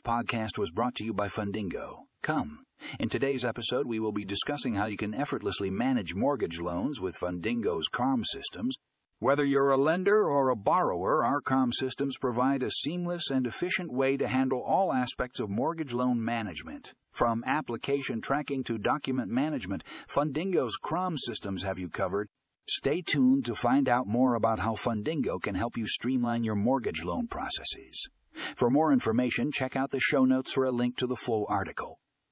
podcast was brought to you by Fundingo. Come. In today's episode, we will be discussing how you can effortlessly manage mortgage loans with Fundingo's CRM systems. Whether you're a lender or a borrower, our CRM systems provide a seamless and efficient way to handle all aspects of mortgage loan management. From application tracking to document management, Fundingo's CRM systems have you covered. Stay tuned to find out more about how Fundingo can help you streamline your mortgage loan processes. For more information, check out the show notes for a link to the full article.